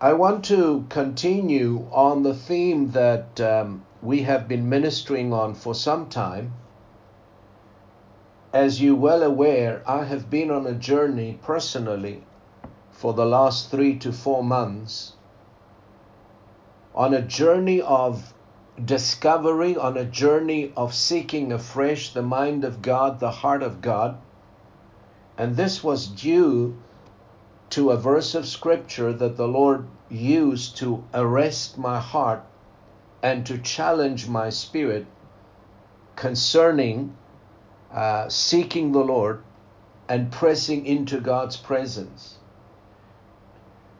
I want to continue on the theme that um, we have been ministering on for some time. As you well aware, I have been on a journey personally for the last three to four months on a journey of discovery, on a journey of seeking afresh the mind of God, the heart of God. And this was due to a verse of scripture that the Lord used to arrest my heart and to challenge my spirit concerning uh, seeking the Lord and pressing into God's presence.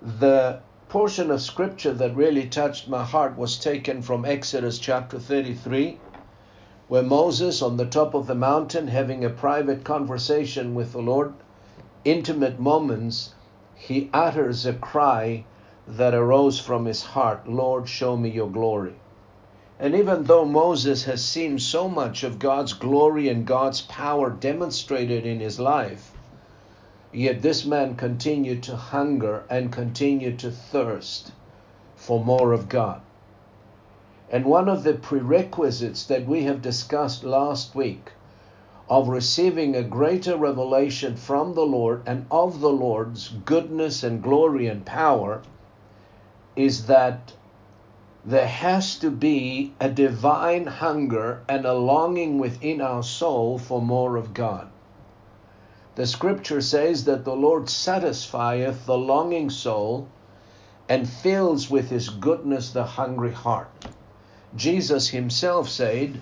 The portion of scripture that really touched my heart was taken from Exodus chapter 33, where Moses, on the top of the mountain, having a private conversation with the Lord, intimate moments, he utters a cry that arose from his heart Lord, show me your glory. And even though Moses has seen so much of God's glory and God's power demonstrated in his life, yet this man continued to hunger and continued to thirst for more of God. And one of the prerequisites that we have discussed last week of receiving a greater revelation from the Lord and of the Lord's goodness and glory and power is that there has to be a divine hunger and a longing within our soul for more of God. The scripture says that the Lord satisfieth the longing soul and fills with his goodness the hungry heart. Jesus himself said,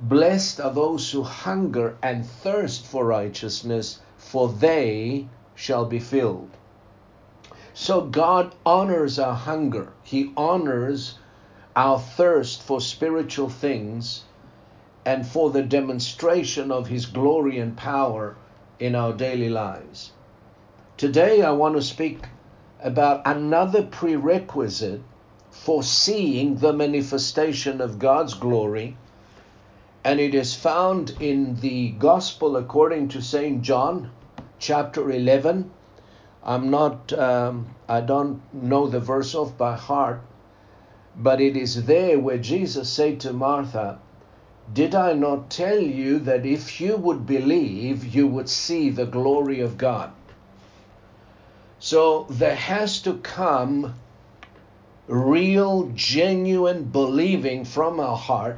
Blessed are those who hunger and thirst for righteousness, for they shall be filled. So God honors our hunger. He honors our thirst for spiritual things and for the demonstration of His glory and power in our daily lives. Today, I want to speak about another prerequisite for seeing the manifestation of God's glory and it is found in the Gospel according to St. John, chapter 11. I'm not, um, I don't know the verse off by heart, but it is there where Jesus said to Martha, Did I not tell you that if you would believe, you would see the glory of God? So there has to come real, genuine believing from our heart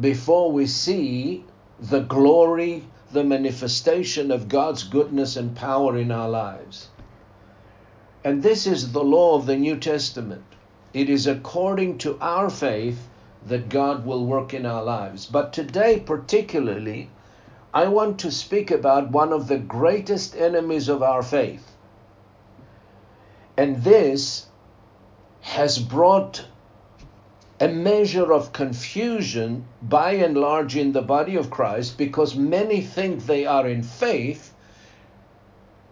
before we see the glory, the manifestation of God's goodness and power in our lives. And this is the law of the New Testament. It is according to our faith that God will work in our lives. But today, particularly, I want to speak about one of the greatest enemies of our faith. And this has brought a measure of confusion by and large in the body of Christ because many think they are in faith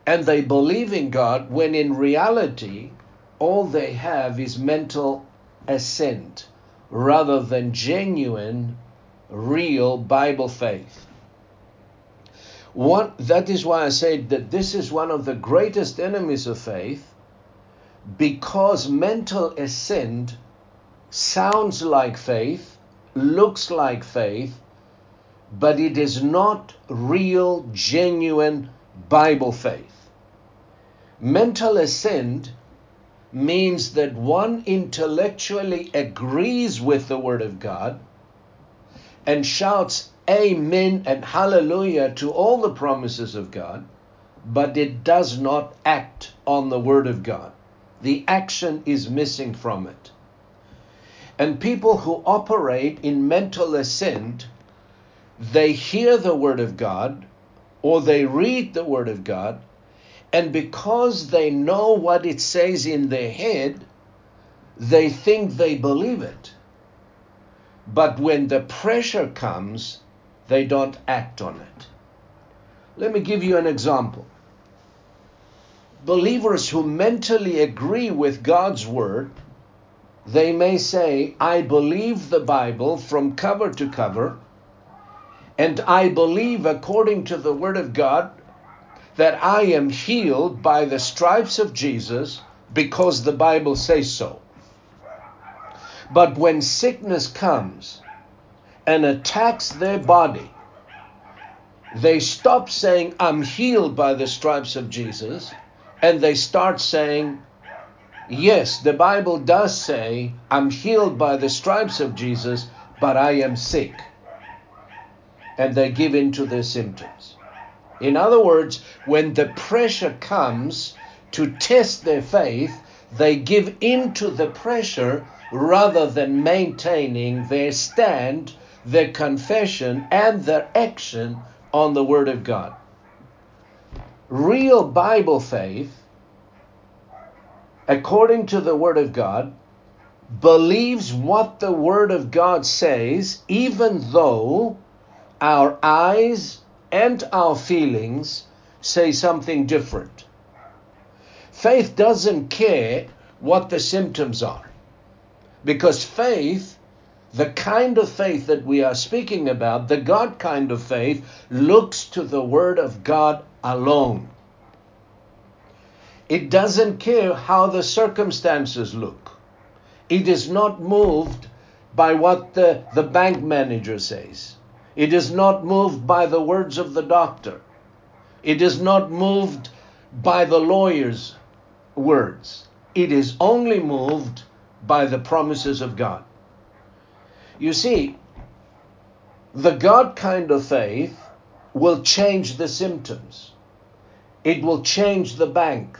and they believe in God when in reality all they have is mental assent rather than genuine, real Bible faith. What, that is why I said that this is one of the greatest enemies of faith because mental assent sounds like faith, looks like faith, but it is not real, genuine Bible faith. Mental assent means that one intellectually agrees with the Word of God and shouts Amen and Hallelujah to all the promises of God, but it does not act on the Word of God. The action is missing from it. And people who operate in mental assent, they hear the word of God, or they read the Word of God, and because they know what it says in their head, they think they believe it. But when the pressure comes, they don't act on it. Let me give you an example. Believers who mentally agree with God's Word, they may say, I believe the Bible from cover to cover, and I believe according to the Word of God that I am healed by the stripes of Jesus because the Bible says so. But when sickness comes and attacks their body, they stop saying, I'm healed by the stripes of Jesus, and they start saying, Yes, the Bible does say, I'm healed by the stripes of Jesus, but I am sick. And they give in to their symptoms. In other words, when the pressure comes to test their faith, they give in to the pressure rather than maintaining their stand, their confession, and their action on the Word of God. Real Bible faith, according to the Word of God, believes what the Word of God says, even though our eyes and our feelings say something different. Faith doesn't care what the symptoms are. Because faith, the kind of faith that we are speaking about, the God kind of faith, looks to the Word of God alone. It doesn't care how the circumstances look. It is not moved by what the, the bank manager says. It is not moved by the words of the doctor. It is not moved by the lawyer's words. It is only moved by the promises of God. You see, the God kind of faith will change the symptoms. It will change the bank.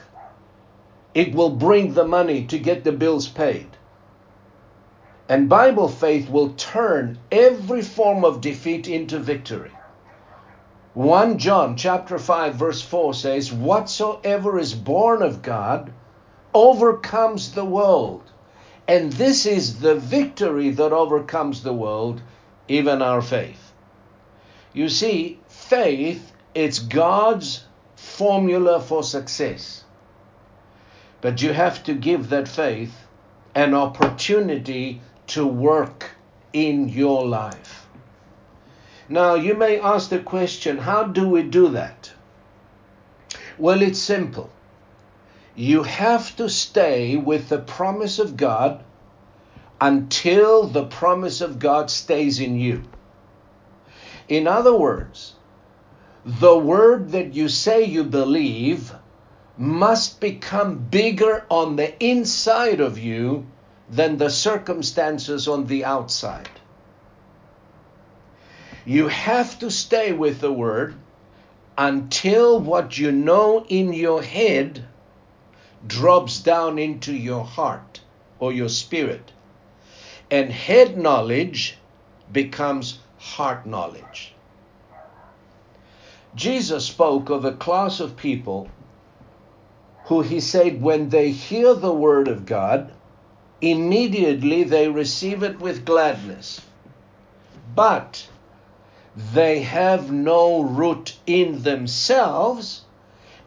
It will bring the money to get the bills paid. And Bible faith will turn every form of defeat into victory. 1 John chapter 5 verse 4 says, Whatsoever is born of God overcomes the world. And this is the victory that overcomes the world, even our faith. You see, faith, it's God's formula for success. But you have to give that faith an opportunity to work in your life. Now, you may ask the question how do we do that? Well, it's simple. You have to stay with the promise of God until the promise of God stays in you. In other words, the word that you say you believe must become bigger on the inside of you than the circumstances on the outside. You have to stay with the word until what you know in your head drops down into your heart or your spirit. And head knowledge becomes heart knowledge. Jesus spoke of a class of people who he said, when they hear the word of God, immediately they receive it with gladness. But they have no root in themselves,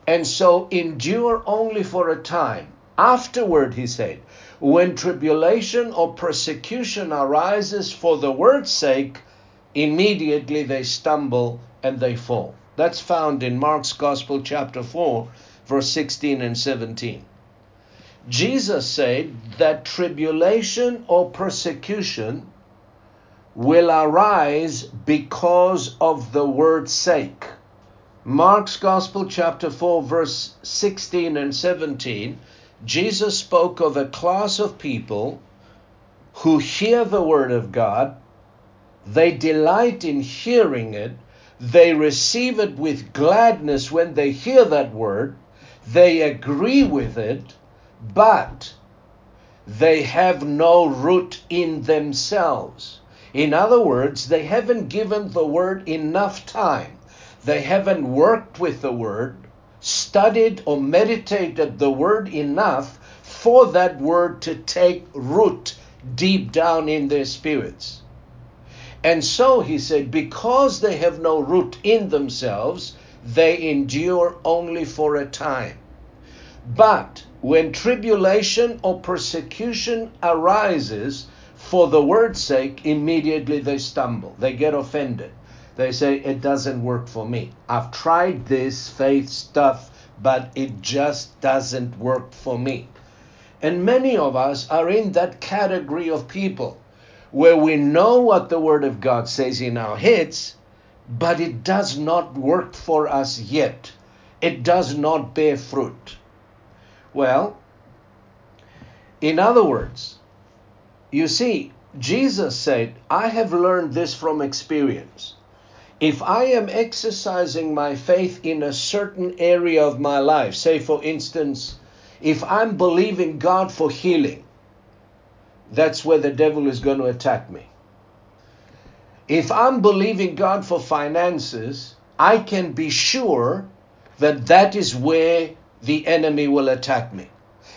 and so endure only for a time. Afterward, he said, when tribulation or persecution arises for the word's sake, immediately they stumble and they fall. That's found in Mark's Gospel, chapter 4, verse 16 and 17. Jesus said that tribulation or persecution will arise because of the word's sake. Mark's Gospel, chapter 4, verse 16 and 17, Jesus spoke of a class of people who hear the word of God, they delight in hearing it, they receive it with gladness when they hear that word, they agree with it, but they have no root in themselves. In other words, they haven't given the word enough time. they haven't worked with the word, studied or meditated the word enough for that word to take root deep down in their spirits. And so he said, because they have no root in themselves, they endure only for a time. But when tribulation or persecution arises for the word's sake, immediately they stumble. They get offended. They say, It doesn't work for me. I've tried this faith stuff, but it just doesn't work for me. And many of us are in that category of people where we know what the Word of God says in our heads, but it does not work for us yet. It does not bear fruit. Well, in other words, you see, Jesus said, I have learned this from experience. If I am exercising my faith in a certain area of my life, say for instance, if I'm believing God for healing, that's where the devil is going to attack me. If I'm believing God for finances, I can be sure that that is where the enemy will attack me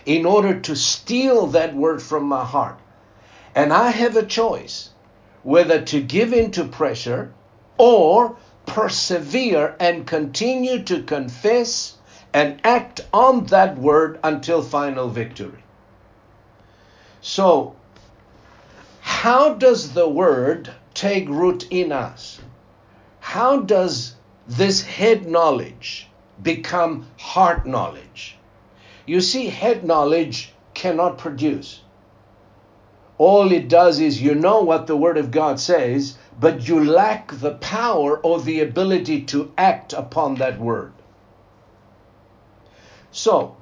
in order to steal that word from my heart. And I have a choice whether to give in to pressure or persevere and continue to confess and act on that word until final victory. So, how does the word take root in us? How does this head knowledge become heart knowledge? You see, head knowledge cannot produce. All it does is you know what the Word of God says, but you lack the power or the ability to act upon that Word. So,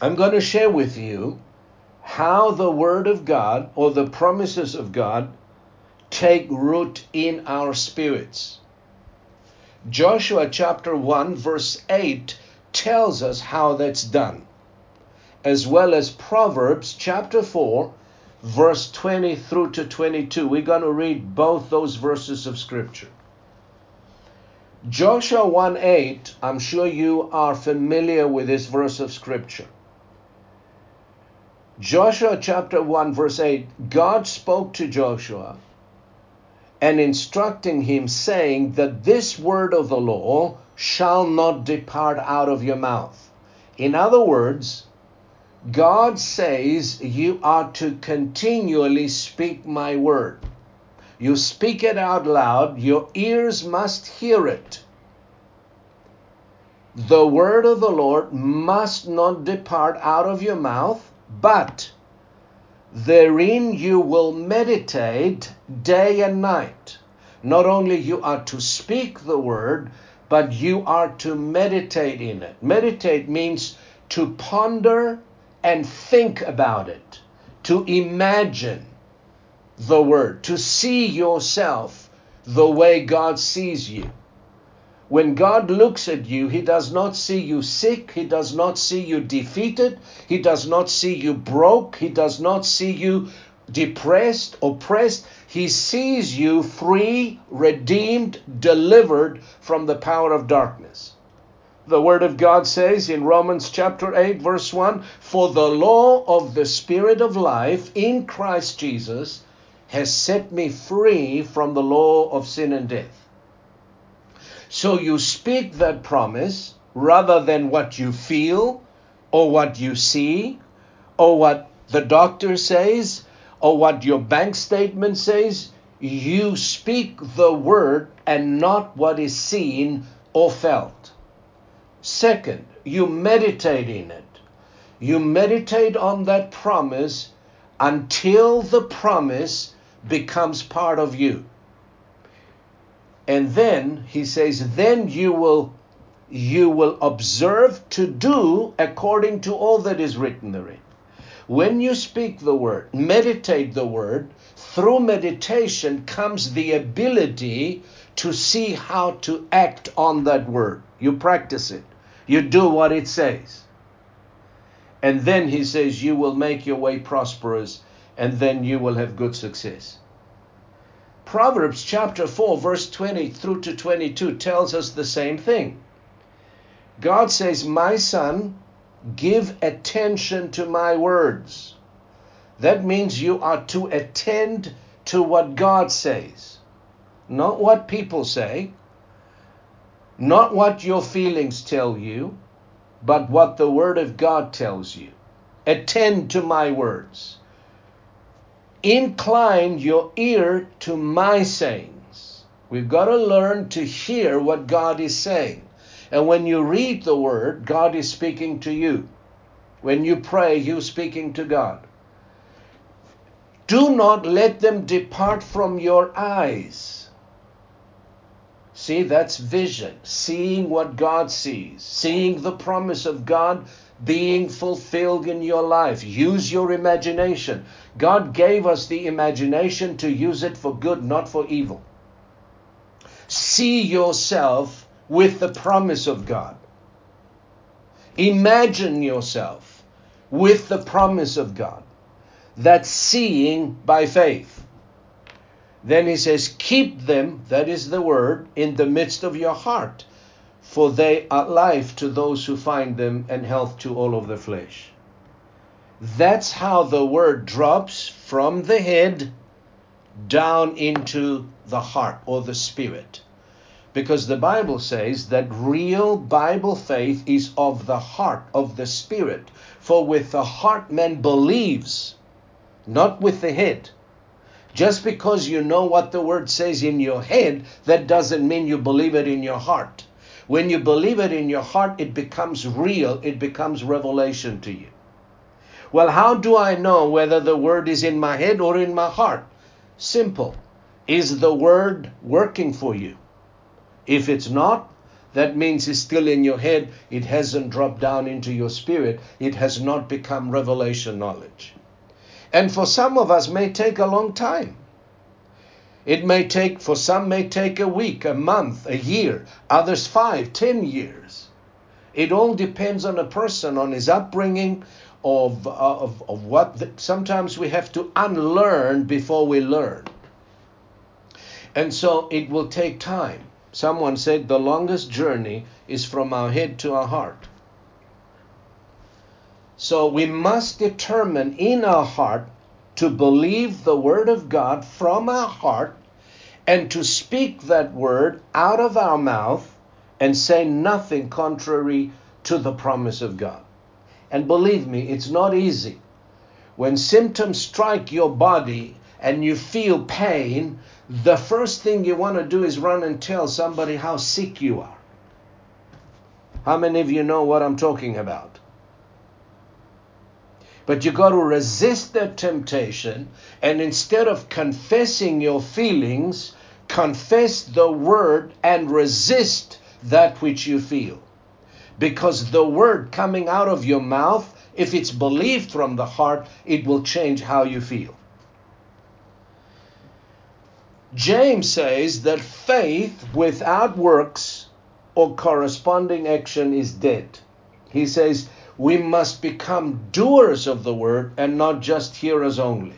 I'm going to share with you how the Word of God or the promises of God take root in our spirits. Joshua chapter 1, verse 8 tells us how that's done, as well as Proverbs chapter 4, verse 20 through to 22. We're going to read both those verses of Scripture. Joshua 1 8, I'm sure you are familiar with this verse of Scripture. Joshua chapter 1, verse 8 God spoke to Joshua and instructing him, saying that this word of the law shall not depart out of your mouth. In other words, God says you are to continually speak my word. You speak it out loud, your ears must hear it. The word of the Lord must not depart out of your mouth, but therein you will meditate day and night. Not only you are to speak the word, but you are to meditate in it. Meditate means to ponder and think about it, to imagine the word, to see yourself the way God sees you. When God looks at you, He does not see you sick. He does not see you defeated. He does not see you broke. He does not see you depressed, oppressed. He sees you free, redeemed, delivered from the power of darkness. The Word of God says in Romans chapter 8, verse 1 For the law of the Spirit of life in Christ Jesus has set me free from the law of sin and death. So you speak that promise rather than what you feel or what you see or what the doctor says or what your bank statement says. You speak the word and not what is seen or felt. Second, you meditate in it. You meditate on that promise until the promise becomes part of you. And then he says, then you will you will observe to do according to all that is written therein. When you speak the word, meditate the word, through meditation comes the ability to see how to act on that word. You practice it. You do what it says. And then he says, You will make your way prosperous, and then you will have good success. Proverbs chapter 4, verse 20 through to 22 tells us the same thing. God says, My son, give attention to my words. That means you are to attend to what God says, not what people say, not what your feelings tell you, but what the Word of God tells you. Attend to my words. Incline your ear to my sayings. We've got to learn to hear what God is saying. And when you read the Word, God is speaking to you. When you pray, you're speaking to God. Do not let them depart from your eyes. See, that's vision, seeing what God sees, seeing the promise of God being fulfilled in your life. Use your imagination. God gave us the imagination to use it for good, not for evil. See yourself with the promise of God. Imagine yourself with the promise of God. That's seeing by faith. Then he says, Keep them, that is the word, in the midst of your heart, for they are life to those who find them and health to all of the flesh. That's how the word drops from the head down into the heart or the spirit. Because the Bible says that real Bible faith is of the heart, of the spirit. For with the heart man believes, not with the head. Just because you know what the word says in your head, that doesn't mean you believe it in your heart. When you believe it in your heart, it becomes real, it becomes revelation to you. Well, how do I know whether the word is in my head or in my heart? Simple. Is the word working for you? If it's not, that means it's still in your head. It hasn't dropped down into your spirit. It has not become revelation knowledge. And for some of us may take a long time. It may take, for some may take a week, a month, a year, others five, ten years. It all depends on a person, on his upbringing, of, uh, of, of what the, sometimes we have to unlearn before we learn. And so it will take time. Someone said the longest journey is from our head to our heart. So we must determine in our heart to believe the Word of God from our heart and to speak that Word out of our mouth and say nothing contrary to the promise of God. And believe me, it's not easy. When symptoms strike your body and you feel pain, the first thing you want to do is run and tell somebody how sick you are. How many of you know what I'm talking about? But you got to resist that temptation, and instead of confessing your feelings, confess the word and resist that which you feel. Because the word coming out of your mouth, if it's believed from the heart, it will change how you feel. James says that faith without works or corresponding action is dead. He says we must become doers of the word and not just hearers only.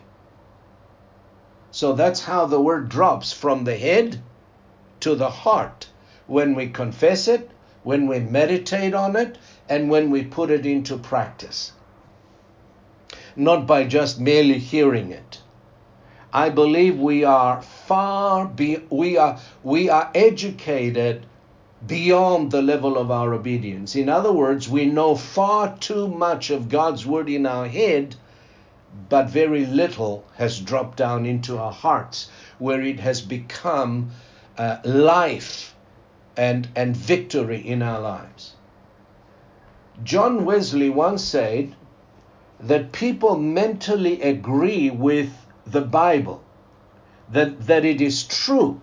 So that's how the word drops from the head to the heart when we confess it, when we meditate on it, and when we put it into practice. Not by just merely hearing it. I believe we are far be, we are we are educated beyond the level of our obedience. In other words, we know far too much of God's word in our head, but very little has dropped down into our hearts, where it has become uh, life and, and victory in our lives. John Wesley once said that people mentally agree with the Bible, that, that it is true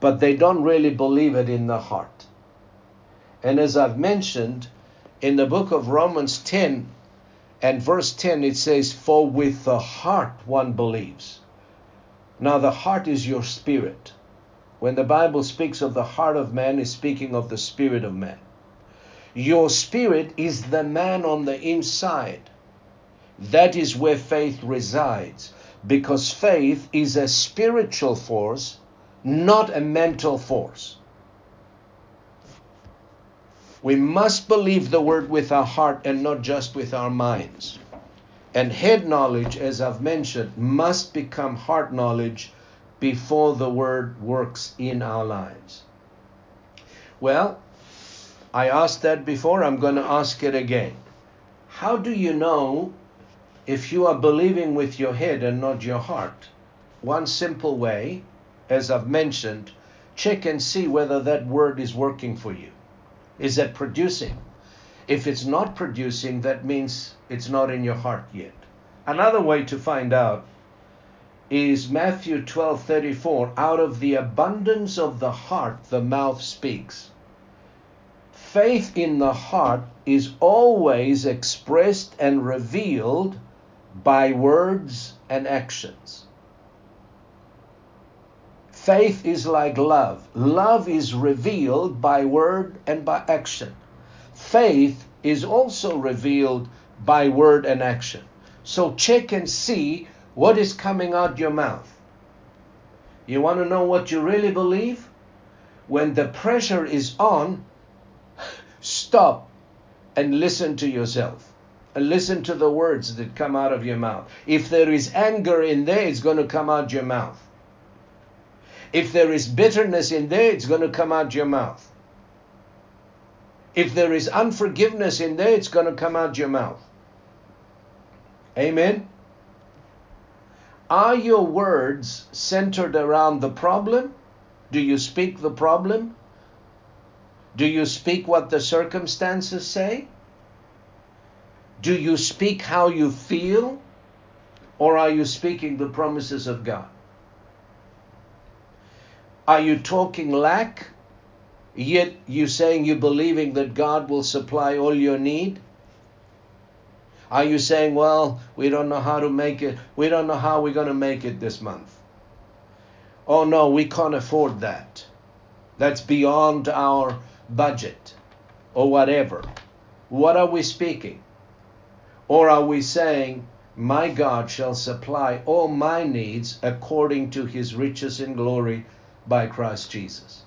but they don't really believe it in the heart. And as I've mentioned, in the book of Romans 10 and verse 10, it says, For with the heart one believes. Now, the heart is your spirit. When the Bible speaks of the heart of man, is speaking of the spirit of man. Your spirit is the man on the inside. That is where faith resides. because faith is a spiritual force, not a mental force. We must believe the word with our heart and not just with our minds. And head knowledge, as I've mentioned, must become heart knowledge before the word works in our lives. Well, I asked that before, I'm going to ask it again. How do you know if you are believing with your head and not your heart? One simple way, as I've mentioned, check and see whether that word is working for you. Is it producing? If it's not producing, that means it's not in your heart yet. Another way to find out is Matthew 12:34 out of the abundance of the heart the mouth speaks faith in the heart is always expressed and revealed by words and actions. Faith is like love. Love is revealed by word and by action. Faith is also revealed by word and action. So check and see what is coming out your mouth. You want to know what you really believe? When the pressure is on, stop and listen to yourself and listen to the words that come out of your mouth. If there is anger in there, it's going to come out your mouth. If there is bitterness in there, it's going to come out your mouth. If there is unforgiveness in there, it's going to come out your mouth. Amen. Are your words centered around the problem? Do you speak the problem? Do you speak what the circumstances say? Do you speak how you feel? Or are you speaking the promises of God? Are you talking lack, yet you saying you're believing that God will supply all your need? Are you saying, well, we don't know how to make it, we don't know how we're going to make it this month? Oh no, we can't afford that. That's beyond our budget or whatever. What are we speaking? Or are we saying, My God shall supply all my needs according to his riches in glory by Christ Jesus?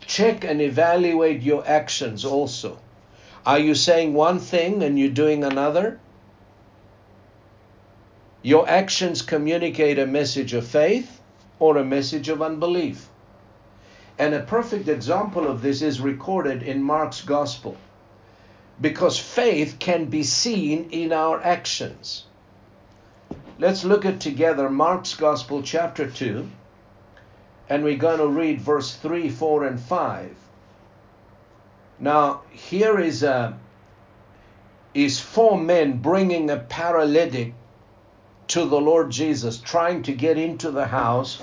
Check and evaluate your actions also. Are you saying one thing and you're doing another? Your actions communicate a message of faith or a message of unbelief. And a perfect example of this is recorded in Mark's Gospel. Because faith can be seen in our actions. Let's look at together Mark's Gospel, chapter 2, and we're going to read verse 3, 4, and 5. Now, here is, a, is four men bringing a paralytic to the Lord Jesus, trying to get into the house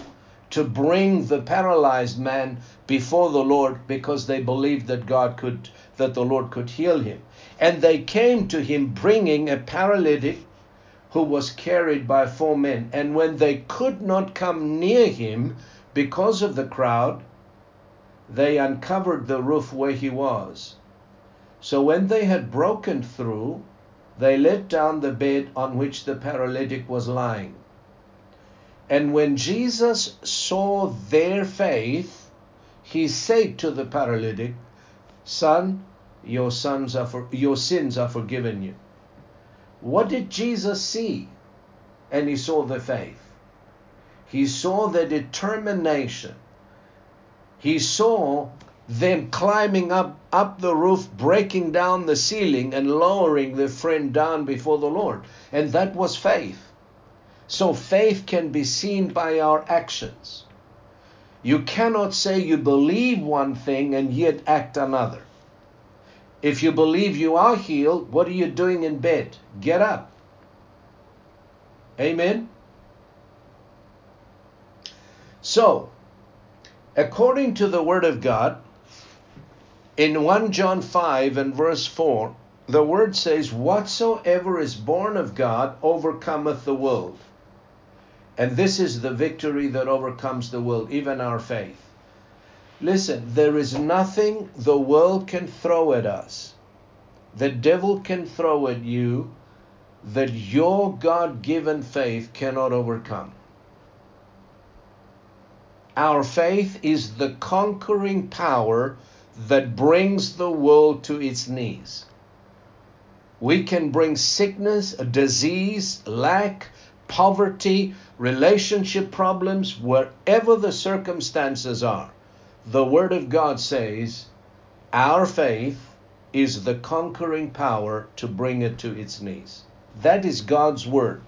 to bring the paralyzed man before the Lord because they believed that God could, that the Lord could heal him. And they came to him bringing a paralytic who was carried by four men. And when they could not come near him because of the crowd, they uncovered the roof where he was. So when they had broken through, they let down the bed on which the paralytic was lying. And when Jesus saw their faith, he said to the paralytic, Son, your sons are for, your sins are forgiven you. What did Jesus see? And he saw the faith. He saw the determination. He saw them climbing up, up the roof, breaking down the ceiling, and lowering their friend down before the Lord. And that was faith. So faith can be seen by our actions. You cannot say you believe one thing and yet act another. If you believe you are healed, what are you doing in bed? Get up. Amen. So, according to the Word of God, in 1 John 5 and verse 4, the Word says, Whatsoever is born of God overcometh the world. And this is the victory that overcomes the world, even our faith. Listen, there is nothing the world can throw at us, the devil can throw at you, that your God given faith cannot overcome. Our faith is the conquering power that brings the world to its knees. We can bring sickness, disease, lack, poverty, relationship problems, wherever the circumstances are. The Word of God says, Our faith is the conquering power to bring it to its knees. That is God's Word.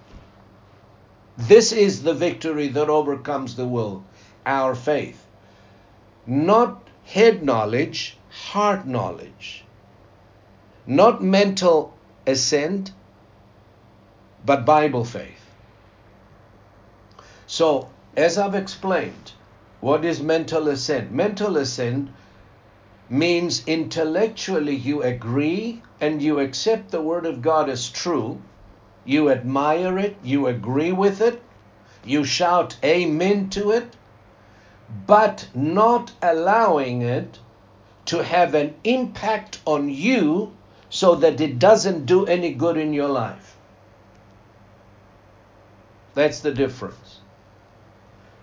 This is the victory that overcomes the world, our faith. Not head knowledge, heart knowledge. Not mental assent, but Bible faith. So, as I've explained, what is mental assent? Mental assent means intellectually you agree and you accept the Word of God as true, you admire it, you agree with it, you shout amen to it, but not allowing it to have an impact on you so that it doesn't do any good in your life. That's the difference.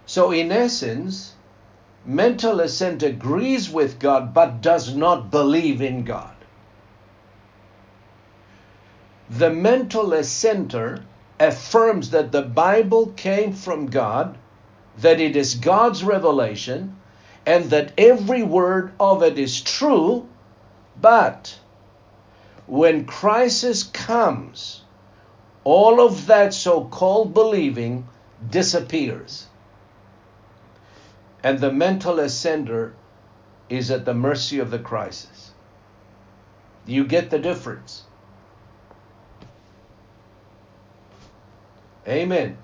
So, in essence, mental assent agrees with God but does not believe in God. The mental assenter affirms that the Bible came from God, that it is God's revelation, and that every word of it is true, but when crisis comes, all of that so called believing disappears. And the mental assenter is at the mercy of the crisis. You get the difference. Amen.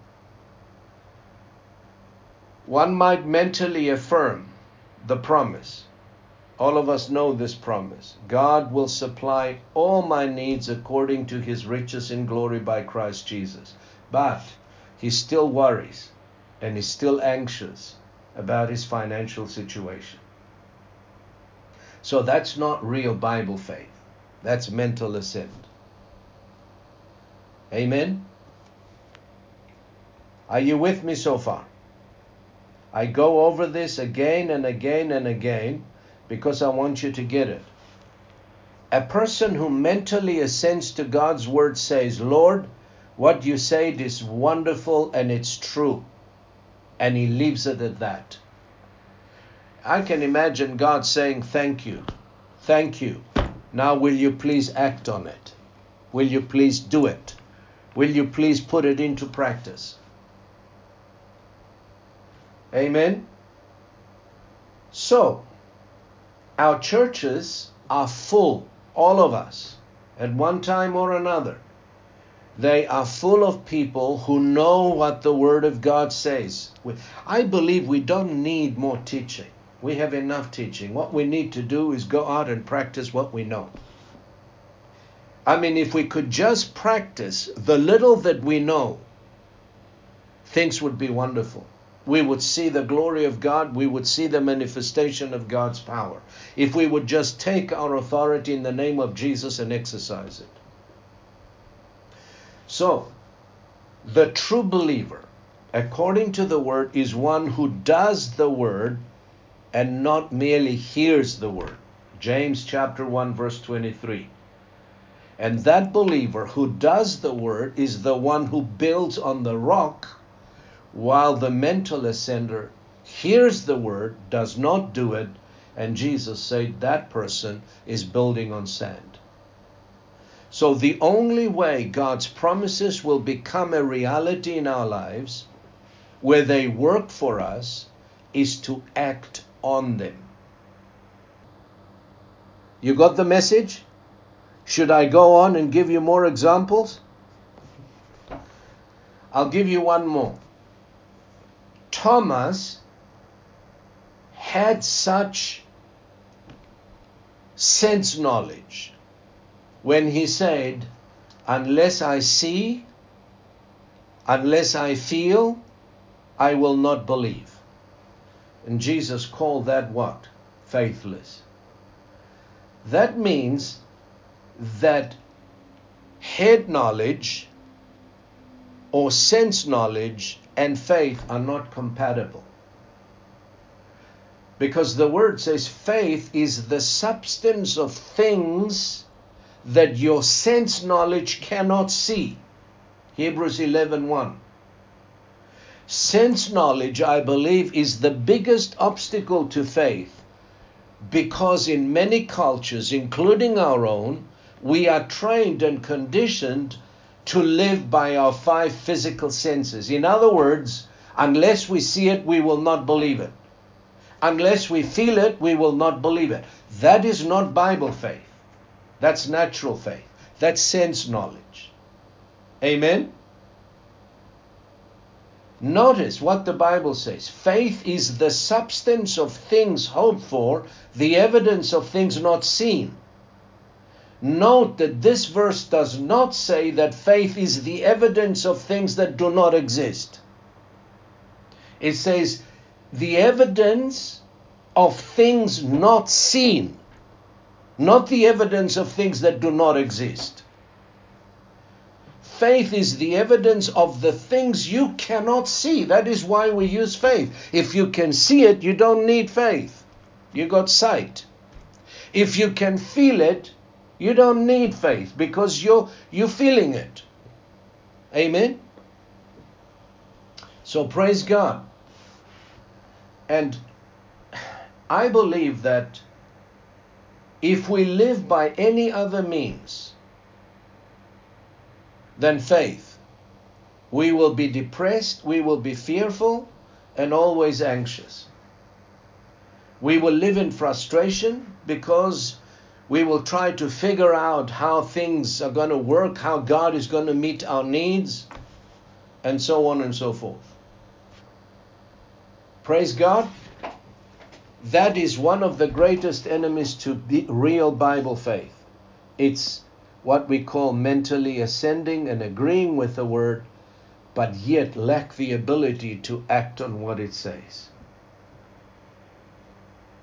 One might mentally affirm the promise all of us know this promise God will supply all my needs according to his riches in glory by Christ Jesus. But he still worries and is still anxious about his financial situation. So that's not real Bible faith, that's mental assent. Amen? Are you with me so far? I go over this again and again and again because I want you to get it. A person who mentally assents to God's word says, Lord, what you said is wonderful and it's true. And he leaves it at that. I can imagine God saying, Thank you. Thank you. Now, will you please act on it? Will you please do it? Will you please put it into practice? Amen. So, our churches are full, all of us, at one time or another. They are full of people who know what the Word of God says. I believe we don't need more teaching. We have enough teaching. What we need to do is go out and practice what we know. I mean, if we could just practice the little that we know, things would be wonderful we would see the glory of God, we would see the manifestation of God's power. If we would just take our authority in the name of Jesus and exercise it. So, the true believer, according to the word, is one who does the word and not merely hears the word. James chapter 1 verse 23. And that believer who does the word is the one who builds on the rock while the mental assenter hears the word, does not do it, and Jesus said that person is building on sand. So the only way God's promises will become a reality in our lives, where they work for us, is to act on them. You got the message? Should I go on and give you more examples? I'll give you one more. Thomas had such sense knowledge when he said, Unless I see, unless I feel, I will not believe. And Jesus called that what? Faithless. That means that head knowledge or sense knowledge and faith are not compatible. Because the word says faith is the substance of things that your sense knowledge cannot see. Hebrews 11:1. Sense knowledge, I believe, is the biggest obstacle to faith because in many cultures, including our own, we are trained and conditioned to live by our five physical senses. In other words, unless we see it, we will not believe it. Unless we feel it, we will not believe it. That is not Bible faith. That's natural faith. That's sense knowledge. Amen? Notice what the Bible says. Faith is the substance of things hoped for, the evidence of things not seen. Note that this verse does not say that faith is the evidence of things that do not exist. It says the evidence of things not seen, not the evidence of things that do not exist. Faith is the evidence of the things you cannot see. That is why we use faith. If you can see it, you don't need faith. You got sight. If you can feel it, you don't need faith because you're you're feeling it. Amen. So praise God. And I believe that if we live by any other means than faith. We will be depressed, we will be fearful, and always anxious. We will live in frustration because we will try to figure out how things are going to work, how God is going to meet our needs, and so on and so forth. Praise God. That is one of the greatest enemies to real Bible faith. It's what we call mentally assenting and agreeing with the word, but yet lack the ability to act on what it says.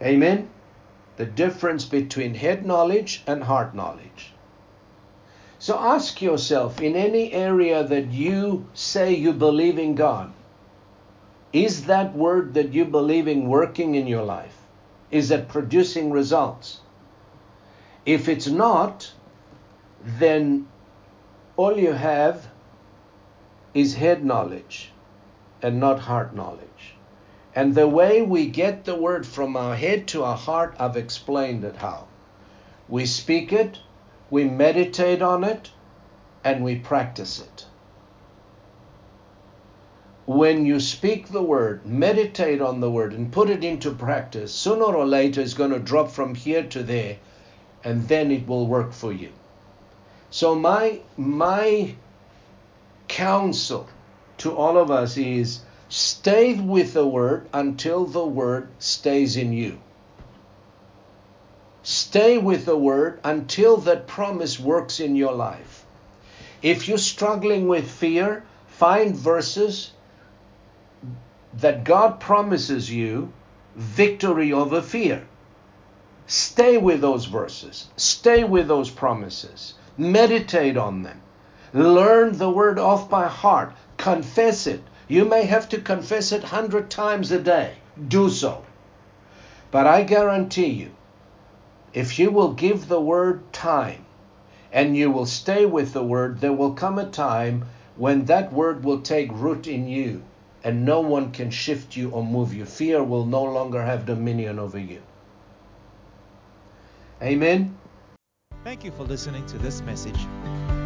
Amen? The difference between head knowledge and heart knowledge. So ask yourself in any area that you say you believe in God, is that word that you believe in working in your life? Is it producing results? If it's not, then all you have is head knowledge and not heart knowledge. And the way we get the word from our head to our heart, I've explained it how. We speak it, we meditate on it, and we practice it. When you speak the word, meditate on the word, and put it into practice, sooner or later it's going to drop from here to there, and then it will work for you. So my my counsel to all of us is stay with the word until the word stays in you. Stay with the word until that promise works in your life. If you're struggling with fear, find verses that God promises you victory over fear. Stay with those verses. Stay with those promises. Meditate on them. Learn the word off by heart. Confess it. You may have to confess it hundred times a day. Do so. But I guarantee you, if you will give the word time and you will stay with the word, there will come a time when that word will take root in you and no one can shift you or move you. Fear will no longer have dominion over you. Amen. Thank you for listening to this message.